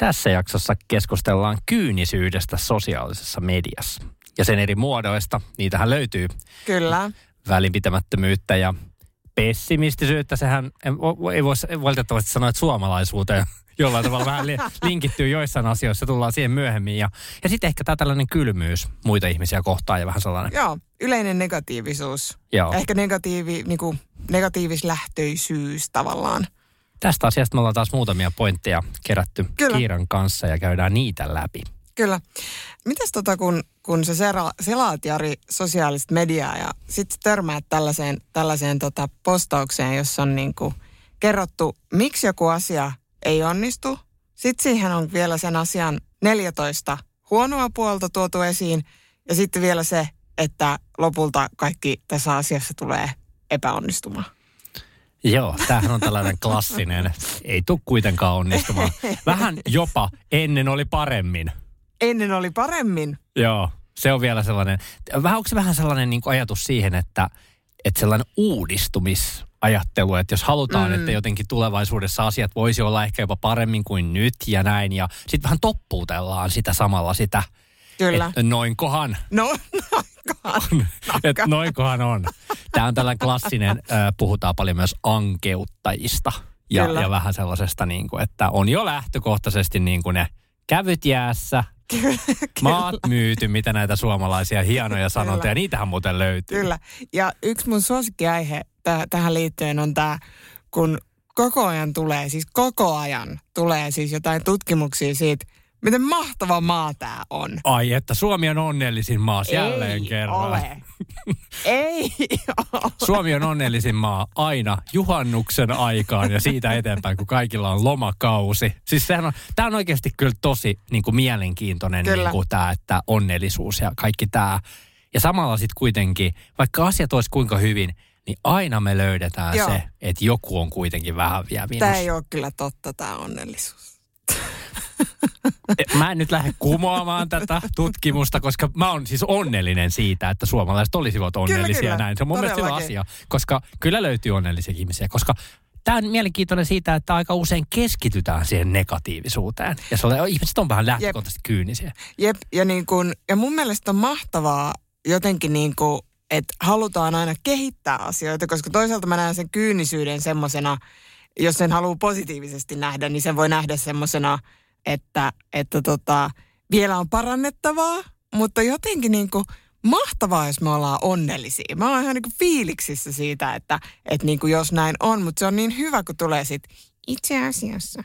Tässä jaksossa keskustellaan kyynisyydestä sosiaalisessa mediassa ja sen eri muodoista. Niitähän löytyy Kyllä. välinpitämättömyyttä ja pessimistisyyttä. Sehän ei voisi valitettavasti sanoa, että suomalaisuuteen jollain tavalla vähän li- linkittyy joissain asioissa. Tullaan siihen myöhemmin. Ja, ja sitten ehkä tämä tällainen kylmyys muita ihmisiä kohtaan ja vähän sellainen. Joo, yleinen negatiivisuus. Joo. Ehkä negatiivi, niin kuin, negatiivislähtöisyys tavallaan. Tästä asiasta me ollaan taas muutamia pointteja kerätty Kyllä. Kiiran kanssa ja käydään niitä läpi. Kyllä. Mitäs tota, kun, kun sä selaat Jari sosiaalista mediaa ja sitten törmäät tällaiseen, tällaiseen tota postaukseen, jossa on niinku kerrottu, miksi joku asia ei onnistu. Sitten siihen on vielä sen asian 14 huonoa puolta tuotu esiin ja sitten vielä se, että lopulta kaikki tässä asiassa tulee epäonnistumaan. Joo, tämähän on tällainen klassinen. Ei tule kuitenkaan onnistumaan. Vähän jopa ennen oli paremmin. Ennen oli paremmin. Joo, se on vielä sellainen. Vähän, onko se vähän sellainen niin kuin ajatus siihen, että, että sellainen uudistumisajattelu, että jos halutaan, mm. että jotenkin tulevaisuudessa asiat voisi olla ehkä jopa paremmin kuin nyt ja näin. Ja sitten vähän toppuutellaan sitä samalla sitä, Kyllä. että noinkohan. No, noinkaan. että noinkohan on. Tämä on tällainen klassinen, äh, puhutaan paljon myös ankeuttajista. Ja, Kyllä. ja vähän sellaisesta, niin kuin, että on jo lähtökohtaisesti niin kuin ne kävyt jäässä, maat myyty, mitä näitä suomalaisia hienoja sanontoja, niitähän muuten löytyy. Kyllä. Ja yksi mun suosikkiaihe täh- tähän liittyen on tämä, kun koko ajan tulee, siis koko ajan tulee siis jotain tutkimuksia siitä, miten mahtava maa tämä on. Ai että Suomi on onnellisin maa jälleen Ei kerran. Ole. Ei ole. Suomi on onnellisin maa aina juhannuksen aikaan ja siitä eteenpäin, kun kaikilla on lomakausi. Siis sehän on, tämä on oikeasti kyllä tosi niin kuin mielenkiintoinen Kyllä. niin kuin tämä, että onnellisuus ja kaikki tämä. Ja samalla sitten kuitenkin, vaikka asiat olisi kuinka hyvin, niin aina me löydetään Joo. se, että joku on kuitenkin vähän vielä Tämä ei ole kyllä totta, tämä onnellisuus. Mä en nyt lähde kumoamaan tätä tutkimusta, koska mä oon siis onnellinen siitä, että suomalaiset olisivat onnellisia kyllä. näin. Se on mun mielestä hyvä Todellakin. asia, koska kyllä löytyy onnellisia ihmisiä, koska Tämä on mielenkiintoinen siitä, että aika usein keskitytään siihen negatiivisuuteen. Ja se on, ihmiset on vähän lähtökohtaisesti kyynisiä. Jep, ja, niin kun, ja mun mielestä on mahtavaa jotenkin niin kuin, että halutaan aina kehittää asioita, koska toisaalta mä näen sen kyynisyyden semmoisena, jos sen haluaa positiivisesti nähdä, niin sen voi nähdä semmoisena, että, että tota, vielä on parannettavaa, mutta jotenkin niin kuin mahtavaa, jos me ollaan onnellisia. Mä oon ihan niin kuin fiiliksissä siitä, että, että niin kuin jos näin on, mutta se on niin hyvä, kun tulee sit itse asiassa.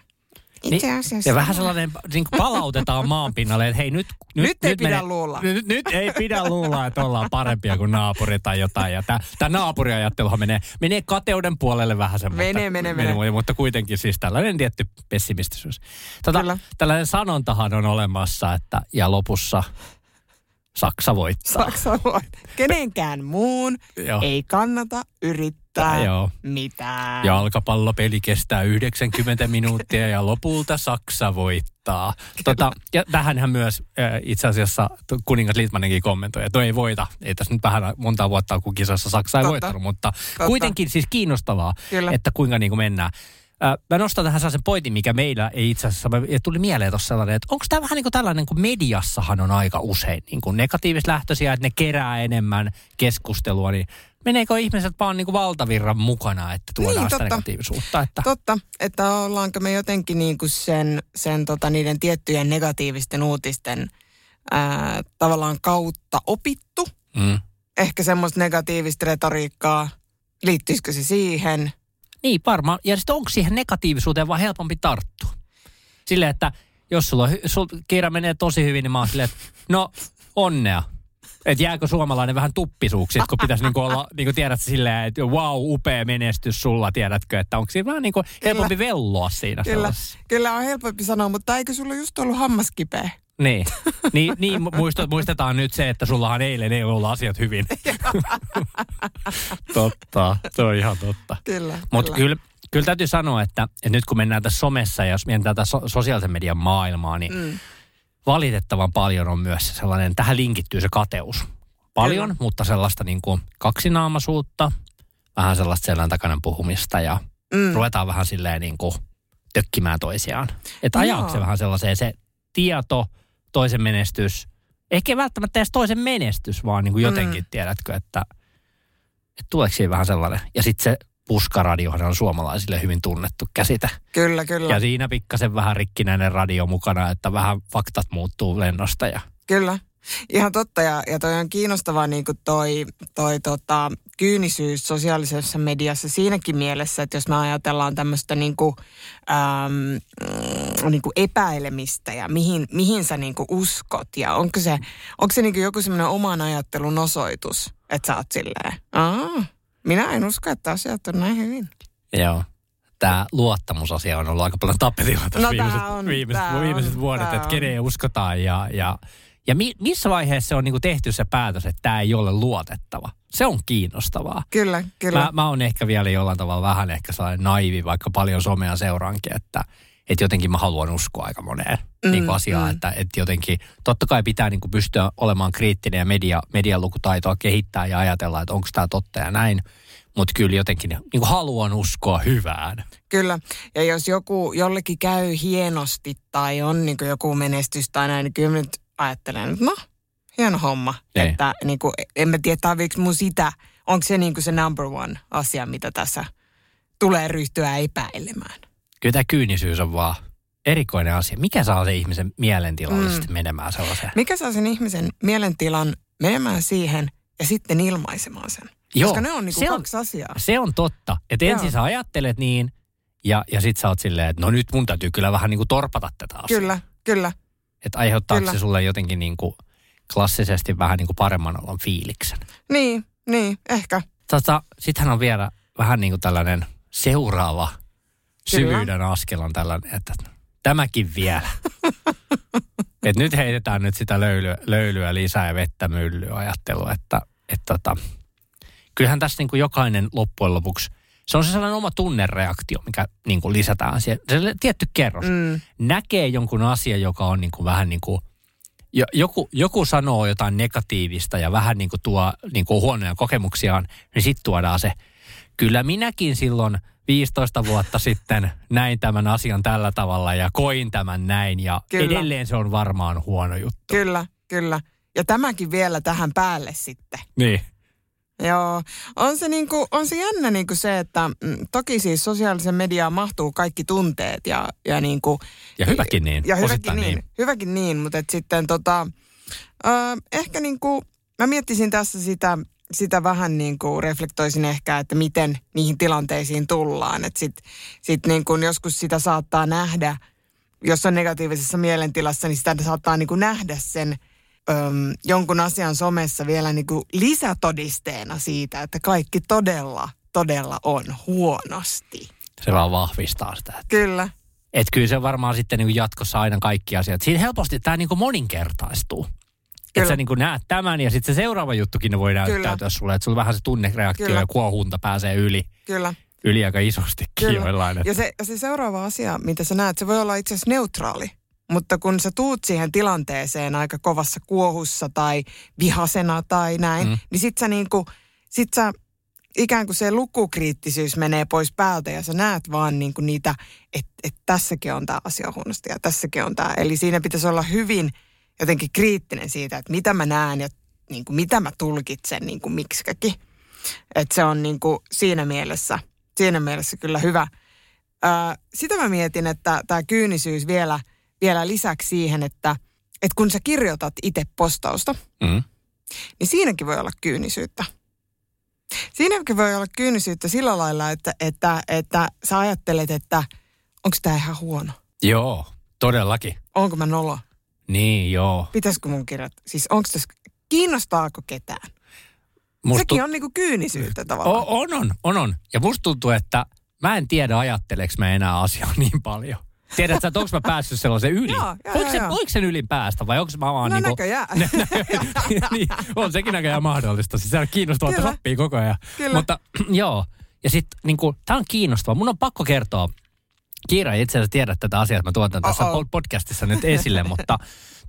Itse asiassa. Niin, Ja vähän sellainen, niin kuin palautetaan maan pinnalle, että hei nyt... Nyt ei pidä luulla. Nyt, nyt ei pidä luulla, että ollaan parempia kuin naapuri tai jotain. Ja tämä naapuriajatteluhan menee, menee kateuden puolelle vähän sen. Menee, menee, menee. Mutta kuitenkin siis tällainen tietty pessimistisyys. Tota, Kyllä. tällainen sanontahan on olemassa, että ja lopussa Saksa voittaa. Saksa voi. Kenenkään muun Joo. ei kannata yrittää Tää, joo. mitään. Jalkapallopeli kestää 90 minuuttia ja lopulta Saksa voittaa. Tota, ja tähänhän myös äh, itse asiassa kuningas Litmanenkin kommentoi, että no ei voita. Ei tässä nyt vähän monta vuotta, kun kisassa Saksa ei Totta. voittanut, mutta Totta. kuitenkin siis kiinnostavaa, Kyllä. että kuinka niin kuin mennään. Äh, Mä nostan tähän sellaisen pointin, mikä meillä ei itse asiassa, ja tuli mieleen tuossa sellainen, että onko tämä vähän niin kuin tällainen, kun mediassahan on aika usein niin kuin negatiivislähtöisiä, että ne kerää enemmän keskustelua, niin meneekö ihmiset vaan niin kuin valtavirran mukana, että tuodaan Niin, sitä totta. negatiivisuutta? Että... Totta, että ollaanko me jotenkin niin kuin sen, sen tota, niiden tiettyjen negatiivisten uutisten ää, tavallaan kautta opittu. Mm. Ehkä semmoista negatiivista retoriikkaa. Liittyisikö se siihen? Niin, varmaan. Ja sitten onko siihen negatiivisuuteen vaan helpompi tarttua? Silleen, että jos sulla, on hy- sul, kirja menee tosi hyvin, niin mä oon silleen, että no onnea. Että jääkö suomalainen vähän tuppisuuksi, kun pitäisi niinku olla, niinku tiedät silleen, että wow, upea menestys sulla, tiedätkö, että onko siinä vähän niinku helpompi velloa siinä Kyllä, sellaisessa. kyllä on helpompi sanoa, mutta eikö sulla just ollut hammas kipeä? Niin, niin, niin muista, muistetaan nyt se, että sullahan eilen ei ollut asiat hyvin. totta, se on ihan totta. Kyllä, Mutta kyllä, kyllä täytyy sanoa, että, että nyt kun mennään tässä somessa ja jos mietitään tätä so, sosiaalisen median maailmaa, niin mm. Valitettavan paljon on myös sellainen, tähän linkittyy se kateus. Paljon, Kyllä. mutta sellaista niin kuin kaksinaamaisuutta, vähän sellaista selän takana puhumista ja mm. ruvetaan vähän silleen niin kuin tökkimään toisiaan. Että ajaako se vähän sellaiseen se tieto, toisen menestys, ehkä välttämättä edes toisen menestys, vaan niin kuin jotenkin mm. tiedätkö, että, että tuleeko siinä vähän sellainen. Ja sitten se puskaradiohan on suomalaisille hyvin tunnettu käsite. Kyllä, kyllä. Ja siinä pikkasen vähän rikkinäinen radio mukana, että vähän faktat muuttuu lennosta. Ja... Kyllä. Ihan totta ja, ja toi on kiinnostavaa niin kuin toi, toi tota, kyynisyys sosiaalisessa mediassa siinäkin mielessä, että jos me ajatellaan tämmöistä niin kuin, äm, niin kuin epäilemistä ja mihin, mihin sä niin kuin uskot ja onko se, onko se niin kuin joku semmoinen oman ajattelun osoitus, että sä oot silleen, Aa, minä en usko, että asiat on näin hyvin. Joo. Tämä luottamusasia on ollut aika paljon tapetilla tässä No, viimeiset, on, viimeiset, tää viimeiset on, vuodet, että on. keneen uskotaan ja, ja, ja mi, missä vaiheessa on niinku tehty se päätös, että tämä ei ole luotettava. Se on kiinnostavaa. Kyllä, kyllä. Mä, mä oon ehkä vielä jollain tavalla vähän ehkä sellainen naivi, vaikka paljon somea seuraankin, että, että jotenkin mä haluan uskoa aika moneen mm, niin kuin asiaan, mm. että, että jotenkin totta kai pitää niin kuin pystyä olemaan kriittinen ja media, medialukutaitoa kehittää ja ajatella, että onko tämä totta ja näin, mutta kyllä jotenkin niin kuin haluan uskoa hyvään. Kyllä. Ja jos joku jollekin käy hienosti tai on niin joku menestys tai näin, niin kyllä mä nyt ajattelen, että no, hieno homma. Niin. Että niin kuin, en mä tiedä, tarviiko mun sitä, onko se niin kuin se number one asia, mitä tässä tulee ryhtyä epäilemään. Kyllä tämä kyynisyys on vaan erikoinen asia. Mikä saa se ihmisen mielentilallisesti mm. menemään sellaiseen? Mikä saa sen ihmisen mielentilan menemään siihen ja sitten ilmaisemaan sen? Joo, Koska ne on niin se on- kaksi asiaa. Se on totta. Että ensin sä ajattelet niin ja, ja sit sä oot silleen, että no nyt mun täytyy kyllä vähän niin kuin torpata tätä asiaa. Kyllä, kyllä. Että aiheuttaako Kyllä. se sulle jotenkin niin kuin klassisesti vähän niin kuin paremman olon fiiliksen. Niin, niin, ehkä. Tota, sittenhän on vielä vähän niin kuin tällainen seuraava Kyllä. syvyyden askel on tällainen, että tämäkin vielä. Et nyt heitetään nyt sitä löylyä, löylyä lisää ja vettä myllyä ajattelua, että et tota, kyllähän tässä niin kuin jokainen loppujen lopuksi, se on se sellainen oma tunnereaktio, mikä niin kuin lisätään siihen. Se tietty kerros. Mm, Näkee jonkun asian, joka on niin kuin vähän niin kuin, jo- joku, joku sanoo jotain negatiivista ja vähän niin kuin tuo niin kuin huonoja kokemuksiaan, niin sitten tuodaan se. Kyllä minäkin silloin 15 vuotta sitten näin tämän asian tällä tavalla ja koin tämän näin ja Kyllä. edelleen se on varmaan huono juttu. kyllä, kyllä. Ja tämäkin vielä tähän päälle sitten. Niin. Joo, on se, niinku, on se jännä niinku se, että mm, toki siis sosiaalisen mediaan mahtuu kaikki tunteet ja, ja, niinku, Ja hyväkin niin. ja hyväkin osittain niin, hyväkin niin, mutta et sitten tota, ö, ehkä niinku, mä miettisin tässä sitä, sitä vähän niin kuin reflektoisin ehkä, että miten niihin tilanteisiin tullaan. Että sit, sit niin kuin joskus sitä saattaa nähdä, jos on negatiivisessa mielentilassa, niin sitä saattaa niin kuin nähdä sen öm, jonkun asian somessa vielä niin kuin lisätodisteena siitä, että kaikki todella, todella on huonosti. Se vaan vahvistaa sitä. Kyllä, Että kyllä se varmaan sitten niin kuin jatkossa aina kaikki asiat. Siinä helposti tämä niin kuin moninkertaistuu. Että Kyllä. sä niin kuin näet tämän ja sitten se seuraava juttukin voi näyttäytyä Kyllä. sulle. Että sulla vähän se tunnereaktio Kyllä. ja kuohunta pääsee yli, kyllä. yli aika isostikin Kyllä. joillain. Ja se, se seuraava asia, mitä sä näet, se voi olla itse asiassa neutraali. Mutta kun sä tuut siihen tilanteeseen aika kovassa kuohussa tai vihasena tai näin, mm. niin sit sä niinku, sit sä ikään kuin se lukukriittisyys menee pois päältä ja sä näet vaan niinku niitä, että et tässäkin on tämä asia huonosti ja tässäkin on tämä. Eli siinä pitäisi olla hyvin jotenkin kriittinen siitä, että mitä mä näen ja niinku, mitä mä tulkitsen niinku miksikäkin. Että se on niinku siinä mielessä, siinä mielessä kyllä hyvä. Ää, sitä mä mietin, että tämä kyynisyys vielä, vielä lisäksi siihen, että että kun sä kirjoitat itse postausta, Mm. niin siinäkin voi olla kyynisyyttä. Siinäkin voi olla kyynisyyttä sillä lailla, että, että, että sä ajattelet, että onko tämä ihan huono. Joo, todellakin. Onko mä nolo? Niin, joo. Pitäisikö mun kirjoittaa? Siis onko tässä, kiinnostaako ketään? Musta Sekin tu- on niinku kyynisyyttä tavallaan. O, on, on, on, on. Ja musta tuntuu, että mä en tiedä, ajatteleks mä enää asiaa niin paljon. Tiedätkö, että onko mä päässyt sellaisen yli? Joo, joo, voiko, joo, se, joo. voiko sen yli päästä vai onko mä vaan no niinku... niin, on sekin näköjään mahdollista. Siis se on kiinnostavaa, että Kyllä. koko ajan. Kyllä. Mutta joo, ja sitten niinku, tämä on kiinnostavaa. Mun on pakko kertoa, Kiira ei itse asiassa tiedä tätä asiaa, että mä tuotan tässä podcastissa nyt esille, mutta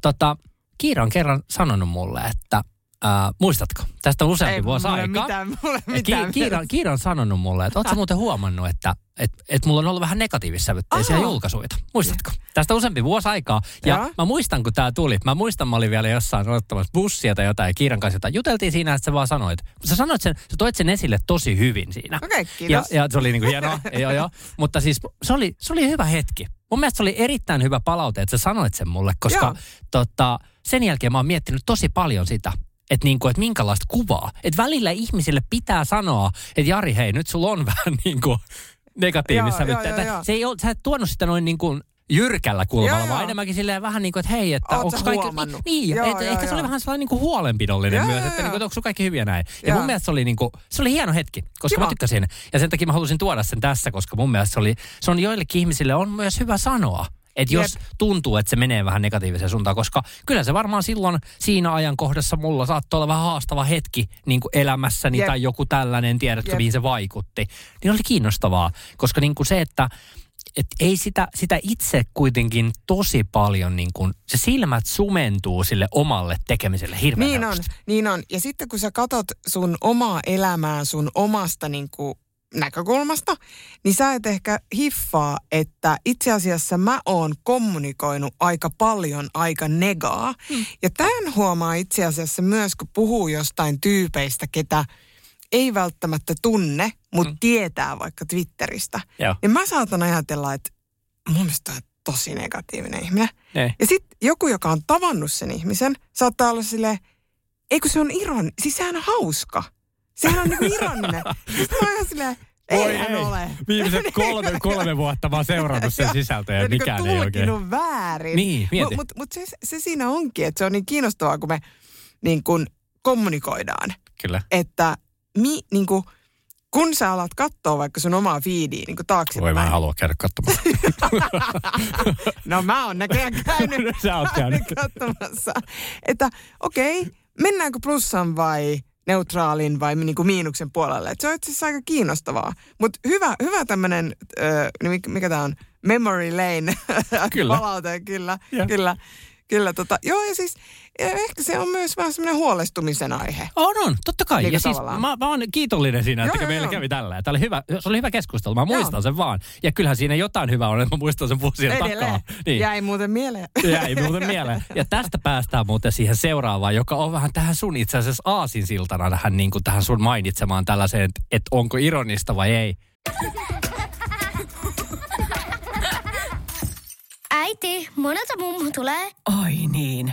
tota, Kiira on kerran sanonut mulle, että äh, muistatko, tästä on useampi Ei vuosi mulle aikaa. mitään, Ja mitään. Ki- Kiira, Kiira on sanonut mulle, että ootko muuten huomannut, että et, et mulla on ollut vähän negatiivissävytteisiä Aha. julkaisuja. Muistatko? Tästä on useampi vuosi aikaa. Ja Joo. mä muistan, kun tämä tuli. Mä muistan, mä olin vielä jossain odottamassa bussia tai jotain ja Kiiran kanssa jotain. Juteltiin siinä, että sä vaan sanoit. Sä sanoit sen, sä toit sen esille tosi hyvin siinä. Okei, ja, kiitos. ja se oli niinku hienoa. joo, joo. Mutta siis se oli, se oli hyvä hetki. Mun mielestä se oli erittäin hyvä palaute, että sä sanoit sen mulle, koska Joo. tota, sen jälkeen mä oon miettinyt tosi paljon sitä, että niinku, et minkälaista kuvaa. Että välillä ihmisille pitää sanoa, että Jari, hei, nyt sulla on vähän niinku negatiivista Joo, joo, sävyttä. joo, joo. Se ei ole, sä et tuonut sitä noin niin kuin jyrkällä kulmalla, Joo, vaan joo. enemmänkin silleen vähän niin kuin, että hei, että onko kaikki... huomannut? Niin, Joo, et, joo, ehkä se oli joo. vähän sellainen niin kuin huolenpidollinen Joo, myös, joo, että, niin joo. kuin, että onko kaikki hyviä näin. Ja Joo. mun mielestä se oli, niin kuin, se oli hieno hetki, koska Kiva. mä tykkäsin. Ja sen takia mä halusin tuoda sen tässä, koska mun mielestä se, oli, se on joillekin ihmisille on myös hyvä sanoa. Että jos Jep. tuntuu, että se menee vähän negatiiviseen suuntaan, koska kyllä se varmaan silloin siinä ajankohdassa mulla saattoi olla vähän haastava hetki niin kuin elämässäni Jep. tai joku tällainen, tiedätkö, Jep. mihin se vaikutti. Niin oli kiinnostavaa, koska niin kuin se, että et ei sitä, sitä itse kuitenkin tosi paljon, niin kuin, se silmät sumentuu sille omalle tekemiselle hirveän Niin on, niin on. Ja sitten kun sä katot sun omaa elämää sun omasta niin kuin, näkökulmasta, niin sä et ehkä hiffaa, että itse asiassa mä oon kommunikoinut aika paljon aika negaa. Mm. Ja tämän huomaa itse asiassa myös, kun puhuu jostain tyypeistä, ketä ei välttämättä tunne, mutta mm. tietää vaikka Twitteristä. Joo. Ja mä saatan ajatella, että mun mielestä on tosi negatiivinen ihminen. Ei. Ja sitten joku, joka on tavannut sen ihmisen, saattaa olla silleen, eikö se on iron, siis sehän on hauska. Sehän on niinku ironinen. Sitten mä oon silleen, ei ole. Viimeiset kolme, kolme vuotta oon seurannut sen sisältöä ja mikään niinku ei oikein. väärin. Niin. Mutta mut, mut se, se siinä onkin, että se on niin kiinnostavaa, kun me niin kun kommunikoidaan. Kyllä. Että mi, niin kun, kun sä alat katsoa vaikka sun omaa feediä niin Voi taaksepäin. mä en halua käydä katsomaan. No mä oon näköjään käynyt. Sä oot käynyt. katsomassa. Että okei, okay, mennäänkö plussan vai neutraalin vai niin kuin miinuksen puolelle. Et se on itse asiassa aika kiinnostavaa. Mutta hyvä, hyvä tämmöinen, äh, mikä, mikä tämä on, memory lane Kyllä. palaute, kyllä, Joo. kyllä. Kyllä, tota, joo ja siis ja ehkä se on myös vähän semmoinen huolestumisen aihe. On, on, totta kai. Niin ja siis tavallaan. mä, mä oon kiitollinen siinä, että joo, meillä joo. kävi tällä. Tämä oli hyvä, se oli hyvä keskustelu. Mä muistan Joo. sen vaan. Ja kyllähän siinä jotain hyvää on, että mä muistan sen vuosien Edelleen. takaa. Niin. Jäi muuten mieleen. Jäi muuten mieleen. Ja tästä päästään muuten siihen seuraavaan, joka on vähän tähän sun itse asiassa aasinsiltana tähän, niin kuin tähän sun mainitsemaan tällaiseen, että, että onko ironista vai ei. Äiti, monelta mummu tulee? Oi niin.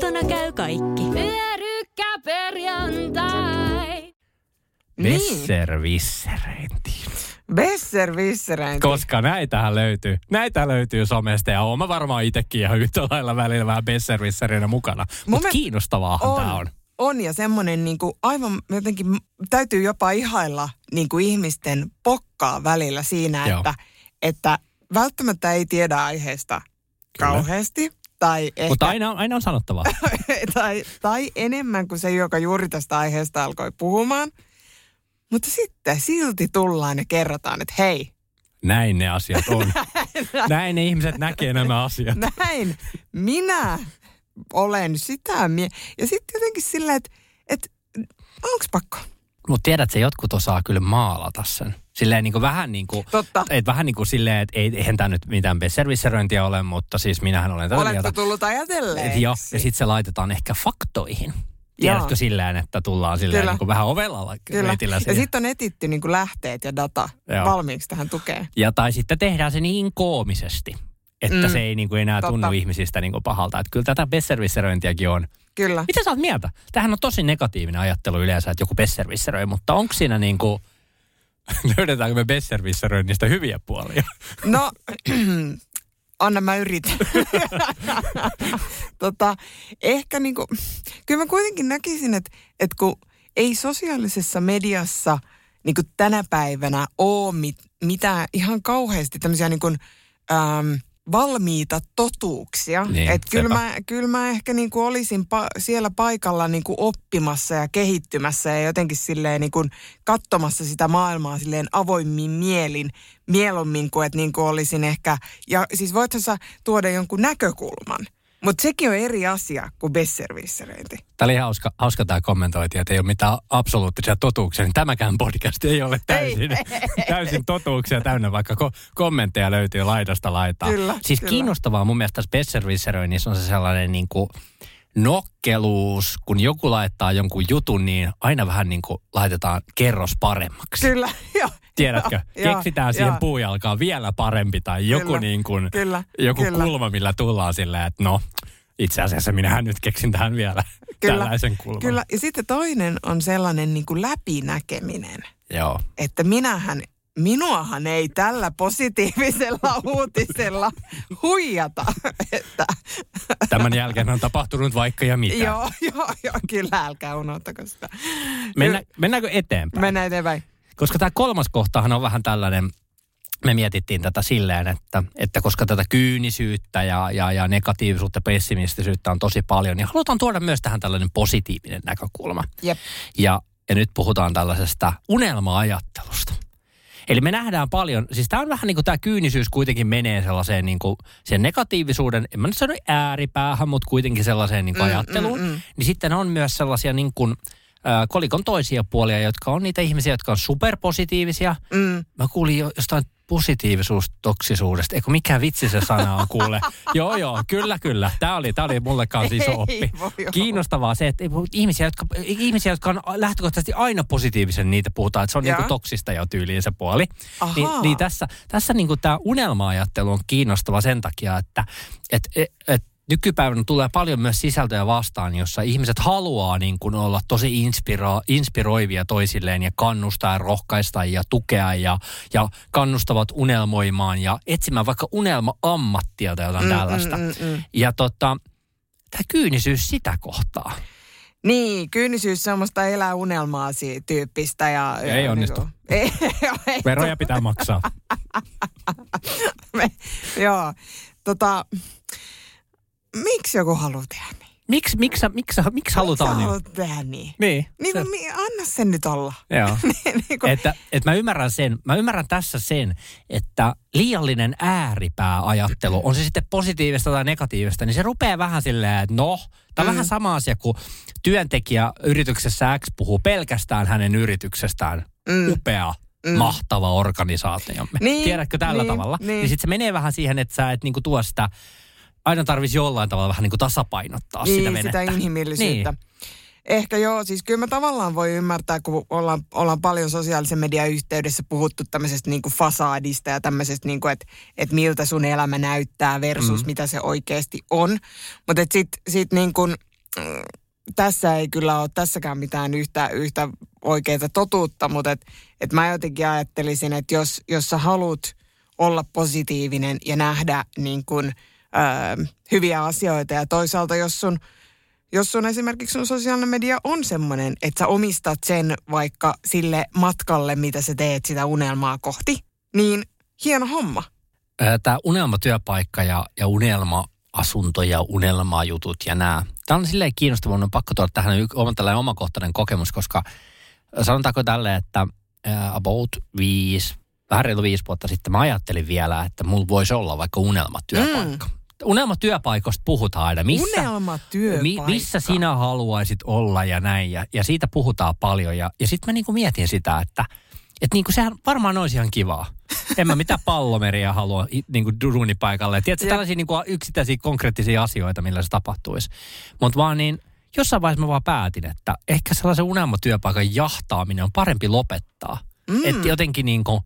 Kotona käy kaikki. Pyörykkäperjantai! Niin. Besservissereinti. Besservissereinti. Koska näitähän löytyy. Näitä löytyy somesta ja oon mä varmaan itsekin ihan yhtä lailla välillä vähän besservisserinä mukana. Mutta me- kiinnostavaahan tää on. On ja semmoinen niin kuin aivan jotenkin täytyy jopa ihailla niin kuin ihmisten pokkaa välillä siinä, Joo. että, että välttämättä ei tiedä aiheesta Kyllä. kauheasti. Tai, ehkä, Mutta aina, aina on sanottavaa. tai, tai enemmän kuin se, joka juuri tästä aiheesta alkoi puhumaan. Mutta sitten silti tullaan ja kerrotaan, että hei, Näin ne asiat on. näin ne ihmiset näkee nämä asiat. Näin. Minä olen sitä mie- Ja sitten jotenkin silleen, että et, onks pakko? Mutta tiedät, että jotkut osaa kyllä maalata sen. Silleen niin kuin vähän niin kuin, Totta. et vähän niin kuin silleen, että ei, eihän tämä nyt mitään besservisseröintiä ole, mutta siis minähän olen tätä Oletko mieltä. tullut ajatelleeksi? Joo, ja sitten se laitetaan ehkä faktoihin. Tiedätkö silleen, että tullaan silleen Kyllä. niin kuin vähän ovella Kyllä. Ja sitten on etitty niin kuin lähteet ja data Joo. valmiiksi tähän tukeen. Ja tai sitten tehdään se niin koomisesti, että Mm. mm. se ei niin kuin enää Totta. tunnu ihmisistä niin kuin pahalta. Että kyllä tätä besservisseröintiäkin on. Kyllä. Mitä sä oot mieltä? Tämähän on tosi negatiivinen ajattelu yleensä, että joku besservisseröi, mutta onko siinä niin kuin, löydetäänkö me besservisseröinnistä hyviä puolia? No, anna mä yritän. tota, ehkä niinku, kyllä mä kuitenkin näkisin, että, että kun ei sosiaalisessa mediassa niinku tänä päivänä ole mit, mitään ihan kauheasti tämmöisiä niinku, äm, valmiita totuuksia. Niin, että kyllä mä, kyllä mä ehkä niinku olisin pa- siellä paikalla niinku oppimassa ja kehittymässä ja jotenkin silleen niinku katsomassa sitä maailmaa silleen avoimmin mielin mieluummin kuin että niinku olisin ehkä, ja siis voitko sä tuoda jonkun näkökulman, mutta sekin on eri asia kuin besservisseröinti. Tämä oli hauska, hauska tämä kommentointi, että ei ole mitään absoluuttisia totuuksia. Niin tämäkään podcast ei ole täysin, täysin totuuksia täynnä, vaikka ko- kommentteja löytyy laidasta laitaan. Kyllä, siis kyllä. kiinnostavaa mun mielestä tässä besservisseröinnissä on se sellainen niin kuin nokkeluus, kun joku laittaa jonkun jutun, niin aina vähän niin kuin laitetaan kerros paremmaksi. Kyllä, joo. Tiedätkö, joo, keksitään siihen joo. puujalkaan vielä parempi tai joku, Kyllä, niin kuin, kyllä, joku kyllä. kulma, millä tullaan silleen, että no, itse asiassa minähän nyt keksin tähän vielä tällaisen kulman. Kyllä, ja sitten toinen on sellainen niin kuin läpinäkeminen, Joo. että minähän, minuahan ei tällä positiivisella uutisella huijata. Että, Tämän jälkeen on tapahtunut vaikka ja mitä. joo, joo, joo, kyllä, älkää unohtako sitä. Mennä, mennäänkö eteenpäin? Mennään eteenpäin. Koska tämä kolmas kohtahan on vähän tällainen, me mietittiin tätä silleen, että, että koska tätä kyynisyyttä ja, ja, ja negatiivisuutta, pessimistisyyttä on tosi paljon, niin halutaan tuoda myös tähän tällainen positiivinen näkökulma. Jep. Ja, ja nyt puhutaan tällaisesta unelma-ajattelusta. Eli me nähdään paljon, siis tämä on vähän niin kuin tämä kyynisyys kuitenkin menee sellaiseen niin kuin sen negatiivisuuden, en mä nyt sano ääripäähän, mutta kuitenkin sellaiseen niin kuin Mm, ajatteluun. mm, mm. Niin sitten on myös sellaisia niin kuin, kolikon toisia puolia, jotka on niitä ihmisiä, jotka on superpositiivisia. Mm. Mä kuulin jo jostain positiivisuus-toksisuudesta. Eikö mikä vitsi se sana on kuule? joo, joo, kyllä, kyllä. Tämä oli, tää oli mulle kanssa iso oppi. Kiinnostavaa se, että ihmisiä jotka, ihmisiä, jotka on lähtökohtaisesti aina positiivisen, niitä puhutaan, että se on Jaa. niinku toksista jo tyyliin se puoli. Ahaa. Niin, niin tässä, tässä niinku tämä unelma-ajattelu on kiinnostava sen takia, että et, et, et nykypäivänä tulee paljon myös sisältöjä vastaan, jossa ihmiset haluaa niin kuin olla tosi inspiro, inspiroivia toisilleen ja kannustaa ja rohkaista ja tukea ja, ja kannustavat unelmoimaan ja etsimään vaikka unelma-ammattia tai jotain Mm, tällaista. mm, mm, mm. Ja tota, tämä kyynisyys sitä kohtaa. Niin, kyynisyys semmoista elää unelmaa si- tyyppistä. Ja, ja Ei onnistu. Ei, ei, Veroja pitää maksaa. me, joo, tota, miksi joku haluaa tehdä niin? Miksi, miksi, miksi, miksi halutaan Miksi niin? tehdä niin? Niin. Niin se- kuin, mi- anna sen nyt olla. Joo. niin kuin, että, että mä ymmärrän sen, mä ymmärrän tässä sen, että liiallinen ääripääajattelu, on se sitten positiivista tai negatiivista, niin se rupeaa vähän silleen, että no, tämä on Mm. vähän sama asia kuin työntekijä yrityksessä X puhuu pelkästään hänen yrityksestään. Mm. Upea, Mm. mahtava organisaatiomme. Niin, Tiedätkö tällä niin, tavalla? niin. Niin sitten se menee vähän siihen, että sä et niinku tuo sitä, aina tarvisi jollain tavalla vähän niinku tasapainottaa niin, sitä venettä. sitä inhimillisyyttä. Niin. Ehkä joo, siis kyllä mä tavallaan voi ymmärtää, kun ollaan, ollaan paljon sosiaalisen median yhteydessä puhuttu tämmöisestä niin kuin fasaadista ja tämmöisestä, niin kuin, että, että miltä sun elämä näyttää versus Mm. mitä se oikeasti on. Mutta sitten sit niin kuin, mm, tässä ei kyllä ole tässäkään mitään yhtä, yhtä oikeaa totuutta, mutta et, et mä jotenkin ajattelisin, että jos, jos sä haluat olla positiivinen ja nähdä niin kuin, ö, hyviä asioita ja toisaalta jos sun jos sun esimerkiksi sun sosiaalinen media on semmoinen, että sä omistat sen vaikka sille matkalle, mitä sä teet sitä unelmaa kohti, niin hieno homma. Tämä unelmatyöpaikka ja, ja unelma-asunto ja unelmajutut ja nämä. Tämä on silleen kiinnostavaa, mun on pakko tuoda tähän y- oma tällainen omakohtainen kokemus, koska sanotaanko tälle, että ää, about viisi, vähän reilu viisi vuotta sitten mä ajattelin vielä, että mulla voisi olla vaikka unelmatyöpaikka. Mm. Unelmatyöpaikoista puhutaan aina. Missä, Unelmatyöpaikka. mi, missä sinä haluaisit olla ja näin. Ja, ja siitä puhutaan paljon. Ja, ja sitten mä niinku mietin sitä, että et niinku sehän varmaan olisi ihan kivaa. En mä mitään pallomeriä halua niinku duunipaikalle. Tiedätkö, Jep. tällaisia niinku yksittäisiä konkreettisia asioita, millä se tapahtuisi. Mutta vaan niin, jossain vaiheessa mä vaan päätin, että ehkä sellaisen unelmatyöpaikan jahtaaminen on parempi lopettaa. Mm. Että jotenkin niinku,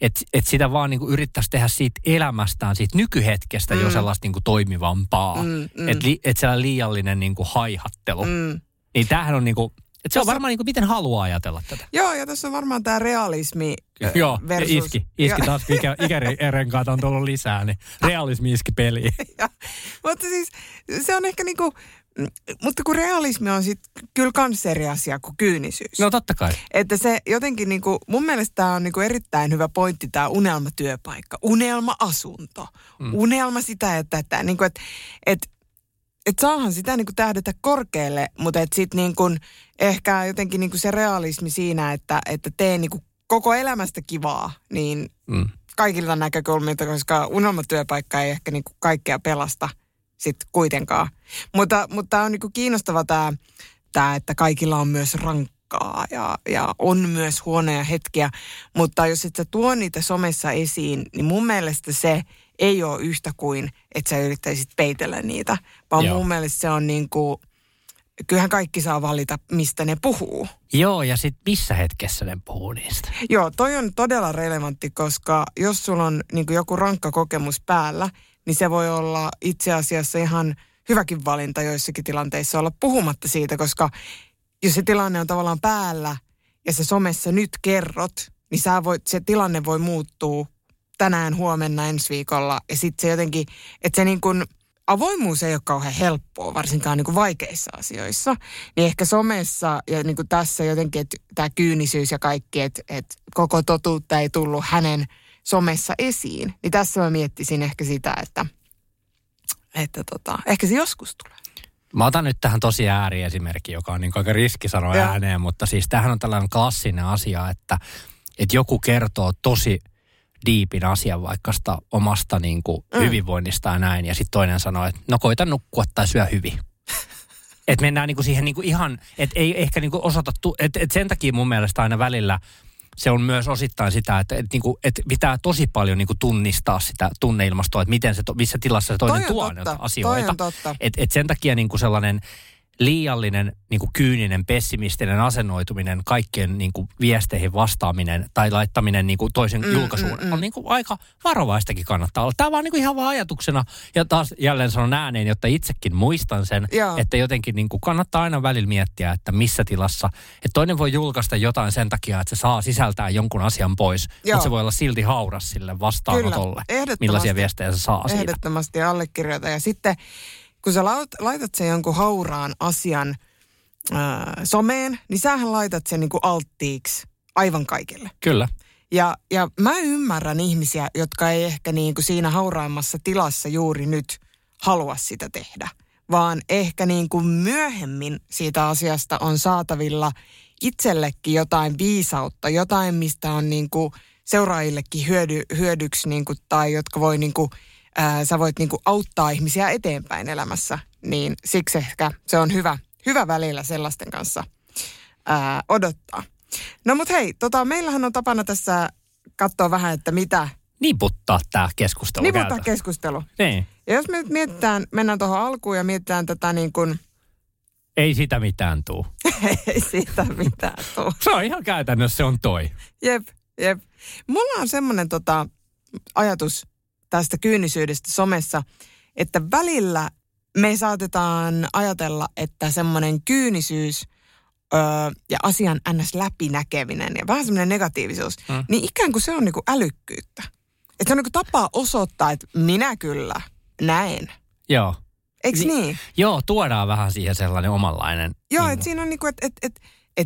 että et sitä vaan niinku yrittäisi tehdä siitä elämästään, siitä nykyhetkestä mm. jo sellaista niinku toimivampaa. Mm, Mm. Että li, et sellainen liiallinen niinku haihattelu. Mm. Niin tämähän on niinku, et se on varmaan niinku, miten haluaa ajatella tätä. Joo, ja tässä on varmaan tämä realismi äh, Joo, versus... iski. Iski taas, ikä, ikärenkaat on tullut lisää, niin realismi iski peliin. Mutta siis se on ehkä niinku, mm, mutta kun realismi on sitten kyllä kans eri asia kuin kyynisyys. No totta kai. Että se jotenkin niinku, mun mielestä tämä on niinku erittäin hyvä pointti tämä unelmatyöpaikka, unelma-asunto, mm. unelma sitä, että, että niinku, et, et, et saahan sitä niinku tähdetä korkealle, mutta et sit niinku, ehkä jotenkin niinku se realismi siinä, että, että tee niinku koko elämästä kivaa, niin Mm. kaikilta näkökulmilta, koska unelmatyöpaikka ei ehkä niinku kaikkea pelasta sit kuitenkaan. Mutta, mutta on niinku kiinnostava tämä, tää, että kaikilla on myös rankkaa ja, ja on myös huonoja hetkiä. Mutta jos et sä tuo niitä somessa esiin, niin mun mielestä se ei ole yhtä kuin, että sä yrittäisit peitellä niitä. Vaan Joo. mun mielestä se on niinku, kyllähän kaikki saa valita, mistä ne puhuu. Joo, ja sitten missä hetkessä ne puhuu niistä? Joo, toi on todella relevantti, koska jos sulla on niin joku rankka kokemus päällä, niin se voi olla itse asiassa ihan hyväkin valinta joissakin tilanteissa olla puhumatta siitä, koska jos se tilanne on tavallaan päällä ja se somessa nyt kerrot, niin sä voit, se tilanne voi muuttua tänään, huomenna, ensi viikolla. Ja sitten se jotenkin, että se niin kuin, avoimuus ei ole kauhean helppoa, varsinkaan niin kuin vaikeissa asioissa. Niin ehkä somessa ja niin kuin tässä jotenkin, että tämä kyynisyys ja kaikki, että, että koko totuutta ei tullut hänen somessa esiin. Niin tässä mä miettisin ehkä sitä, että, että tota, ehkä se joskus tulee. Mä otan nyt tähän tosi ääriesimerkki, joka on niin aika riski sanoa Joo. ääneen, mutta siis tämähän on tällainen klassinen asia, että, että joku kertoo tosi diipin asian vaikka sitä omasta niin kuin Mm. hyvinvoinnista ja näin, ja sitten toinen sanoo, että no koita nukkua tai syö hyvin. että mennään niin kuin siihen niin kuin ihan, että ei ehkä niin kuin osata, että et sen takia mun mielestä aina välillä se on myös osittain sitä, että et niinku, et pitää tosi paljon niinku tunnistaa sitä tunneilmastoa, että miten se, missä tilassa se toinen Toi tuo totta, toi asioita. on totta. Et, et sen takia niinku sellainen liiallinen, niinku kyyninen, pessimistinen asennoituminen, kaikkien niinku viesteihin vastaaminen tai laittaminen niinku toisen Mm, julkaisuun mm, mm, mm. on niinku aika varovaistakin kannattaa olla. Tämä vaan niinku ihan vaan ajatuksena ja taas jälleen sanon ääneen, jotta itsekin muistan sen, Joo. että jotenkin niinku kannattaa aina välillä miettiä, että missä tilassa. Että toinen voi julkaista jotain sen takia, että se saa sisältää jonkun asian pois, Joo. mutta se voi olla silti hauras sille vastaanotolle. ehdottomasti. Millaisia viestejä se saa siitä. Ehdottomasti allekirjoita. Ja sitten kun sä laut- laitat sen jonkun hauraan asian ää, someen, niin sähän laitat sen niinku alttiiksi aivan kaikille. Kyllä. Ja, ja mä ymmärrän ihmisiä, jotka ei ehkä niin kuin siinä hauraimmassa tilassa juuri nyt halua sitä tehdä, vaan ehkä niin kuin myöhemmin siitä asiasta on saatavilla itsellekin jotain viisautta, jotain, mistä on niin kuin seuraajillekin hyödy, hyödyksi niin kuin, tai jotka voi niin kuin, ää, sä voit niin kuin auttaa ihmisiä eteenpäin elämässä, niin siksi ehkä se on hyvä, hyvä välillä sellaisten kanssa ää, odottaa. No mut hei, tota, meillähän on tapana tässä katsoa vähän, että mitä Niputtaa tämä keskustelu niputtaa keskustelu. Niin. Ja jos me nyt mietitään, mennään tuohon alkuun ja mietitään tätä niin kuin, Ei sitä mitään tuu. ei siitä mitään tuu. Se on ihan käytännössä, se on toi. Jep, jep. Mulla on semmoinen tota, ajatus tästä kyynisyydestä somessa, että välillä me saatetaan ajatella, että semmoinen kyynisyys öö, ja asian ns. läpinäkeminen ja vähän semmoinen negatiivisuus, Mm. niin ikään kuin se on niinku älykkyyttä. Että se on niinku tapa osoittaa, että minä kyllä näen. Joo. Eikö Ni- niin? Joo, tuodaan vähän siihen sellainen omanlainen. Joo, niin että siinä on niinku, että et, et, et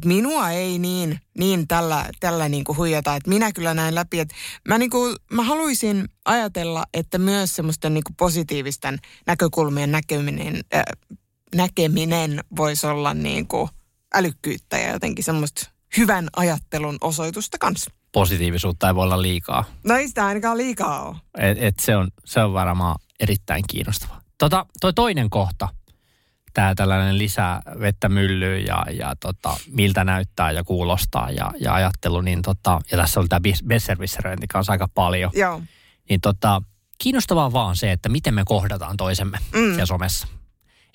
minua ei niin, niin tällä, tällä niinku huijata, että minä kyllä näen läpi. Että mä, niinku, mä haluaisin ajatella, että myös semmoisten niinku positiivisten näkökulmien näkeminen, äh, näkeminen voisi olla niinku älykkyyttä ja jotenkin semmoista hyvän ajattelun osoitusta kanssa. positiivisuutta ei voi olla liikaa. No ei sitä ainakaan liikaa ole. Et, et se, on, se on varmaan erittäin kiinnostava. Tota, toi toinen kohta, tämä tällainen lisää vettä myllyyn ja, ja tota, miltä näyttää ja kuulostaa ja, ja ajattelu, niin tota, ja tässä oli tämä besservisseröinti kanssa aika paljon, Joo. niin tota, kiinnostavaa vaan se, että miten me kohdataan toisemme mm. siellä somessa.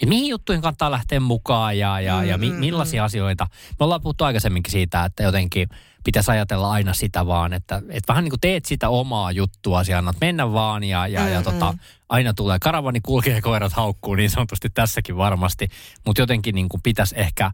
Et mihin juttuihin kannattaa lähteä mukaan ja, ja, mm, ja mi, millaisia mm. asioita. Me ollaan puhuttu aikaisemminkin siitä, että jotenkin pitäisi ajatella aina sitä vaan, että, että vähän niin kuin teet sitä omaa juttua, siellä annat mennä vaan ja, ja, mm, ja tota, aina tulee karavani kulkee koirat haukkuu niin sanotusti tässäkin varmasti, mutta jotenkin niin kuin pitäisi ehkä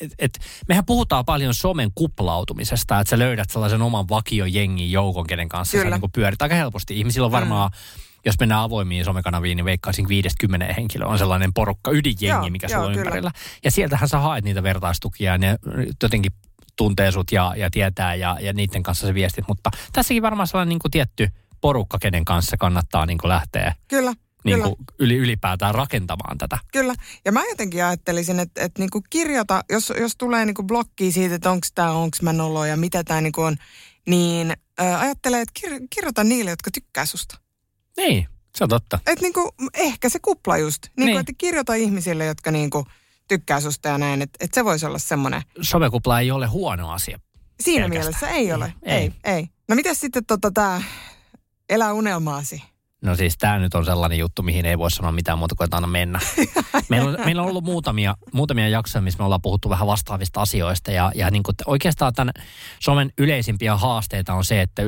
et, et, mehän puhutaan paljon somen kuplautumisesta, että sä löydät sellaisen oman vakiojengin joukon, kenen kanssa Kyllä. sä niin pyörit aika helposti. Ihmisillä on varmaan mm jos mennään avoimiin somekanaviin, niin veikkaisin 50 henkilöä on sellainen porukka, ydinjengi, joo, mikä sulla on kyllä. ympärillä. Ja sieltähän sä haet niitä vertaistukia ja ne jotenkin tuntee sut ja, ja tietää ja, ja niiden kanssa se viestit. Mutta tässäkin varmaan sellainen niin kuin tietty porukka, kenen kanssa kannattaa niin kuin lähteä Kyllä. Niin kuin yli, ylipäätään rakentamaan tätä. Kyllä. Ja mä jotenkin ajattelisin, että, että niin kuin kirjoita, jos, jos tulee niin kuin blokki siitä, että onko tämä, onko mä nolo ja mitä tämä niin on, niin äh, ajattele, että kir, kirjoita niille, jotka tykkää susta. Niin, se on totta. Et niinku, ehkä se kupla just. Niinku, niin. että kirjoita ihmisille, jotka niinku tykkää susta ja näin. Että et se voisi olla semmoinen. Somekupla ei ole huono asia. Siinä pelkästään. mielessä ei ole. Ei, ei. ei. No miten sitten tota, tämä elää unelmaasi? No siis tämä nyt on sellainen juttu, mihin ei voi sanoa mitään muuta kuin, että anna mennä. Meillä on, meillä on ollut muutamia, muutamia jaksoja, missä me ollaan puhuttu vähän vastaavista asioista. Ja, ja niin kuin, oikeastaan tämän somen yleisimpiä haasteita on se, että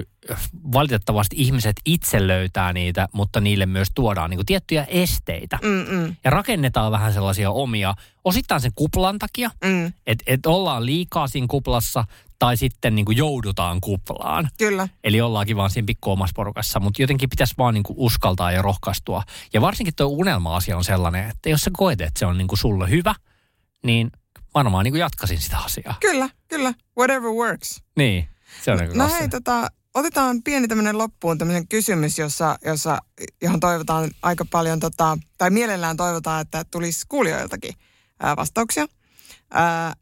valitettavasti ihmiset itse löytää niitä, mutta niille myös tuodaan niin kuin tiettyjä esteitä. Mm-mm. Ja rakennetaan vähän sellaisia omia, osittain sen kuplan takia, mm. että et ollaan liikaa siinä kuplassa, tai sitten niin kuin joudutaan kuplaan. Kyllä. Eli ollaankin vaan siinä pikku omassa porukassa, mutta jotenkin pitäisi vaan niin kuin uskaltaa ja rohkaistua. Ja varsinkin tuo unelma-asia on sellainen, että jos sä koet, että se on niin kuin sulle hyvä, niin varmaan niin kuin jatkasin sitä asiaa. Kyllä, kyllä. Whatever works. Niin, se on niin No hei, tota, otetaan pieni tämmöinen loppuun tämmöinen kysymys, jossa, jossa, johon toivotaan aika paljon, tota, tai mielellään toivotaan, että tulisi kuulijoiltakin ää, vastauksia. Ää,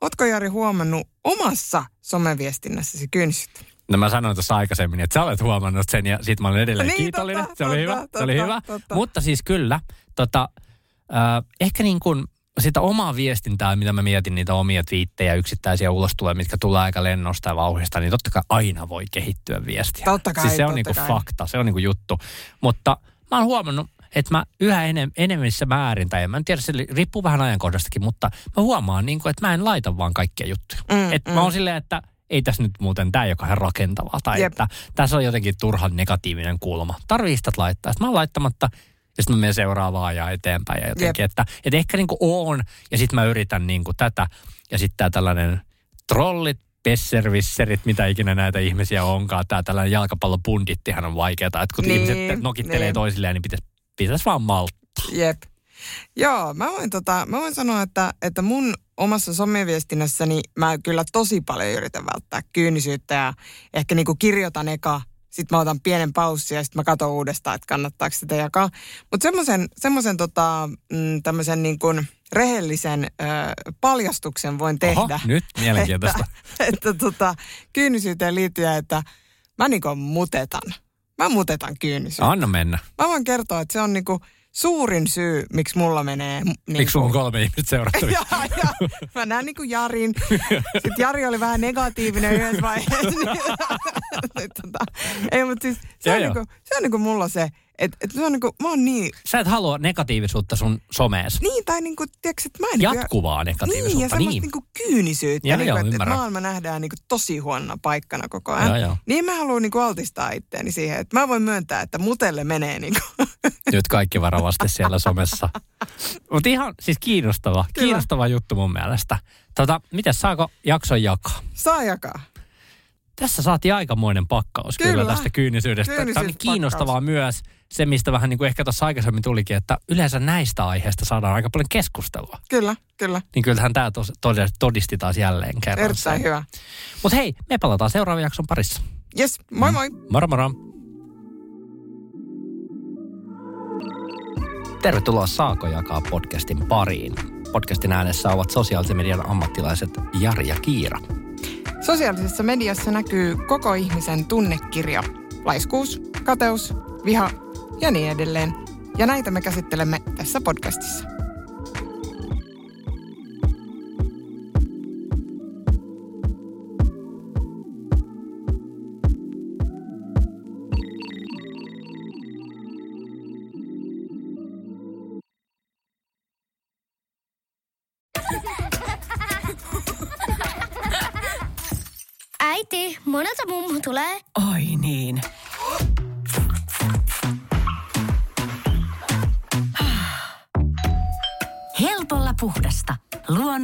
Ootko Jari huomannut omassa someviestinnässäsi kynsistä? No mä sanoin tuossa aikaisemmin, että sä olet huomannut sen ja siitä mä olen edelleen niin, kiitollinen. Totta, se oli totta, hyvä, totta, se oli hyvä. Totta. Mutta siis kyllä, tota, äh, ehkä niin kuin sitä omaa viestintää, mitä mä mietin, niitä omia twiittejä, yksittäisiä ulostuloja, mitkä tulee aika lennosta ja vauhista, niin totta kai aina voi kehittyä viestiä. Totta kai, siis se on niinku kai. fakta, se on niinku juttu. Mutta mä oon huomannut, että mä yhä enem, enemmissä määrin, tai mä en tiedä, se riippuu vähän ajankohdastakin, mutta mä huomaan, niin kuin, että mä en laita vaan kaikkia juttuja. Mm, että mm. mä oon silleen, että ei tässä nyt muuten tämä, joka on rakentavaa, tai Jep. että tässä on jotenkin turhan negatiivinen kulma. Tarvii sitä laittaa. Sitten mä oon laittamatta, ja sitten mä menen seuraavaan ja eteenpäin ja jotenkin, että, että ehkä niin kuin on, ja sitten mä yritän niin kuin tätä, ja sitten tämä tällainen trollit, pesservisserit, mitä ikinä näitä ihmisiä onkaan. Tämä tällainen jalkapallopundittihan on vaikeaa, että kun niin, ihmiset nokittelee niin. toisilleen, niin pitäisi pitäisi vaan malttaa. Jep. Joo, mä voin, tota, mä voin sanoa, että, että mun omassa someviestinnässäni mä kyllä tosi paljon yritän välttää kyynisyyttä ja ehkä niinku kirjoitan eka, sitten mä otan pienen paussin ja sitten mä katson uudestaan, että kannattaako sitä jakaa. Mutta semmoisen semmoisen tota, mm, tämmöisen niin kuin rehellisen ö, paljastuksen voin tehdä. Oho, nyt mielenkiintoista. Että, että tota, kyynisyyteen liittyen, että mä niinku mutetan. Mä muutetaan kyynisyyttä. Anna mennä. Mä voin kertoa, että se on niinku suurin syy, miksi mulla menee... Niinku... Miksi sulla on kolme ihmistä seurattavissa? ja, ja, mä näen niinku Jarin. Sitten Jari oli vähän negatiivinen yhdessä vaiheessa. Tota, ei, mutta siis se, on niinku, se on niinku mulla se, et, et se on niinku, mä oon niin... Sä et halua negatiivisuutta sun somees. Niin, tai niinku, tiedätkö, että mä en... Niinku- Jatkuvaa negatiivisuutta. Niin, ja semmoista niin. niinku kyynisyyttä. Ja, niinku, että et maailma nähdään niinku tosi huonona paikkana koko ajan. Joo, joo. Niin mä haluan niinku altistaa itteeni siihen, että mä voin myöntää, että mutelle menee niinku. Nyt kaikki varovasti siellä somessa. Mutta ihan siis kiinnostava, Kyllä. kiinnostava juttu mun mielestä. Tota, miten saako jakson jakaa? Saa jakaa. Tässä saatiin aikamoinen pakkaus kyllä, kyllä tästä kyynisyydestä. Tämä on kiinnostavaa myös se, mistä vähän niin kuin ehkä tuossa aikaisemmin tulikin, että yleensä näistä aiheista saadaan aika paljon keskustelua. Kyllä, kyllä. Niin kyllähän tämä tos, todisti taas jälleen kerran. Erittäin hyvä. Mutta hei, me palataan seuraavan jakson parissa. Yes, moi moi. Moro moro. Tervetuloa Saako jakaa podcastin pariin. Podcastin äänessä ovat sosiaalisen median ammattilaiset Jari ja Kiira. Sosiaalisessa mediassa näkyy koko ihmisen tunnekirja. Laiskuus, kateus, viha ja niin edelleen. Ja näitä me käsittelemme tässä podcastissa.